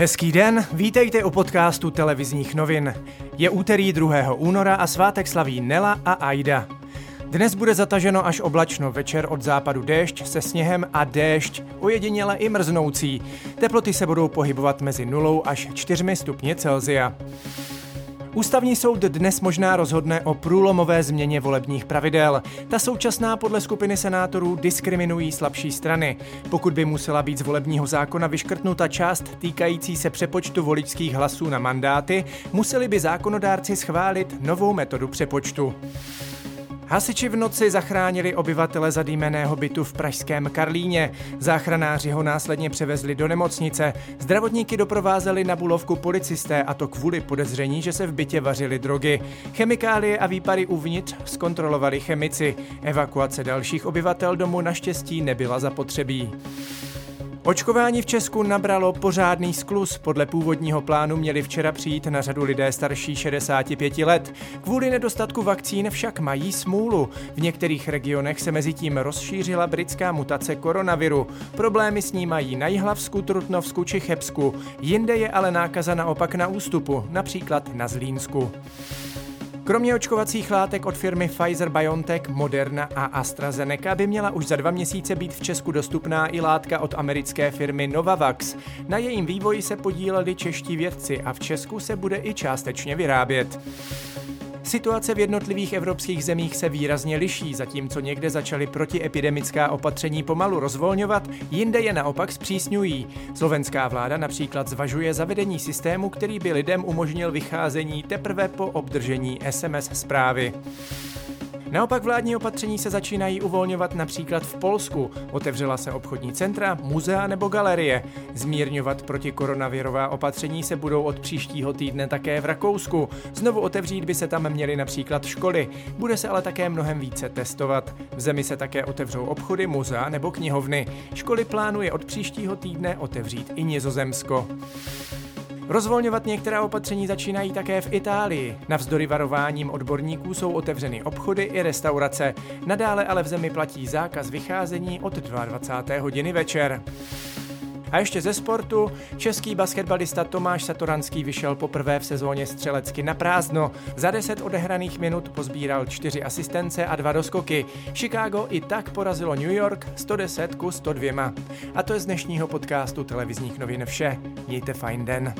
Hezký den, vítejte u podcastu televizních novin. Je úterý 2. února a svátek slaví Nela a Aida. Dnes bude zataženo až oblačno, večer od západu déšť se sněhem a déšť, ojediněle i mrznoucí. Teploty se budou pohybovat mezi 0 až 4 stupně Celzia. Ústavní soud dnes možná rozhodne o průlomové změně volebních pravidel. Ta současná podle skupiny senátorů diskriminují slabší strany. Pokud by musela být z volebního zákona vyškrtnuta část týkající se přepočtu voličských hlasů na mandáty, museli by zákonodárci schválit novou metodu přepočtu. Hasiči v noci zachránili obyvatele zadýmeného bytu v pražském Karlíně. Záchranáři ho následně převezli do nemocnice. Zdravotníky doprovázeli na bulovku policisté a to kvůli podezření, že se v bytě vařily drogy. Chemikálie a výpary uvnitř zkontrolovali chemici. Evakuace dalších obyvatel domu naštěstí nebyla zapotřebí. Očkování v Česku nabralo pořádný sklus. Podle původního plánu měli včera přijít na řadu lidé starší 65 let. Kvůli nedostatku vakcín však mají smůlu. V některých regionech se mezi tím rozšířila britská mutace koronaviru. Problémy s ní mají na Jihlavsku, Trutnovsku či Chebsku. Jinde je ale nákaza naopak na ústupu, například na Zlínsku. Kromě očkovacích látek od firmy Pfizer-BioNTech, Moderna a AstraZeneca by měla už za dva měsíce být v Česku dostupná i látka od americké firmy Novavax. Na jejím vývoji se podíleli čeští vědci a v Česku se bude i částečně vyrábět. Situace v jednotlivých evropských zemích se výrazně liší, zatímco někde začaly protiepidemická opatření pomalu rozvolňovat, jinde je naopak zpřísňují. Slovenská vláda například zvažuje zavedení systému, který by lidem umožnil vycházení teprve po obdržení SMS zprávy. Naopak vládní opatření se začínají uvolňovat například v Polsku. Otevřela se obchodní centra, muzea nebo galerie. Zmírňovat protikoronavirová opatření se budou od příštího týdne také v Rakousku. Znovu otevřít by se tam měly například školy. Bude se ale také mnohem více testovat. V zemi se také otevřou obchody, muzea nebo knihovny. Školy plánuje od příštího týdne otevřít i Nizozemsko. Rozvolňovat některá opatření začínají také v Itálii. Navzdory varováním odborníků jsou otevřeny obchody i restaurace. Nadále ale v zemi platí zákaz vycházení od 22. hodiny večer. A ještě ze sportu, český basketbalista Tomáš Satoranský vyšel poprvé v sezóně střelecky na prázdno. Za 10 odehraných minut pozbíral 4 asistence a 2 doskoky. Chicago i tak porazilo New York 110 ku 102. A to je z dnešního podcastu televizních novin vše. Mějte fajn den.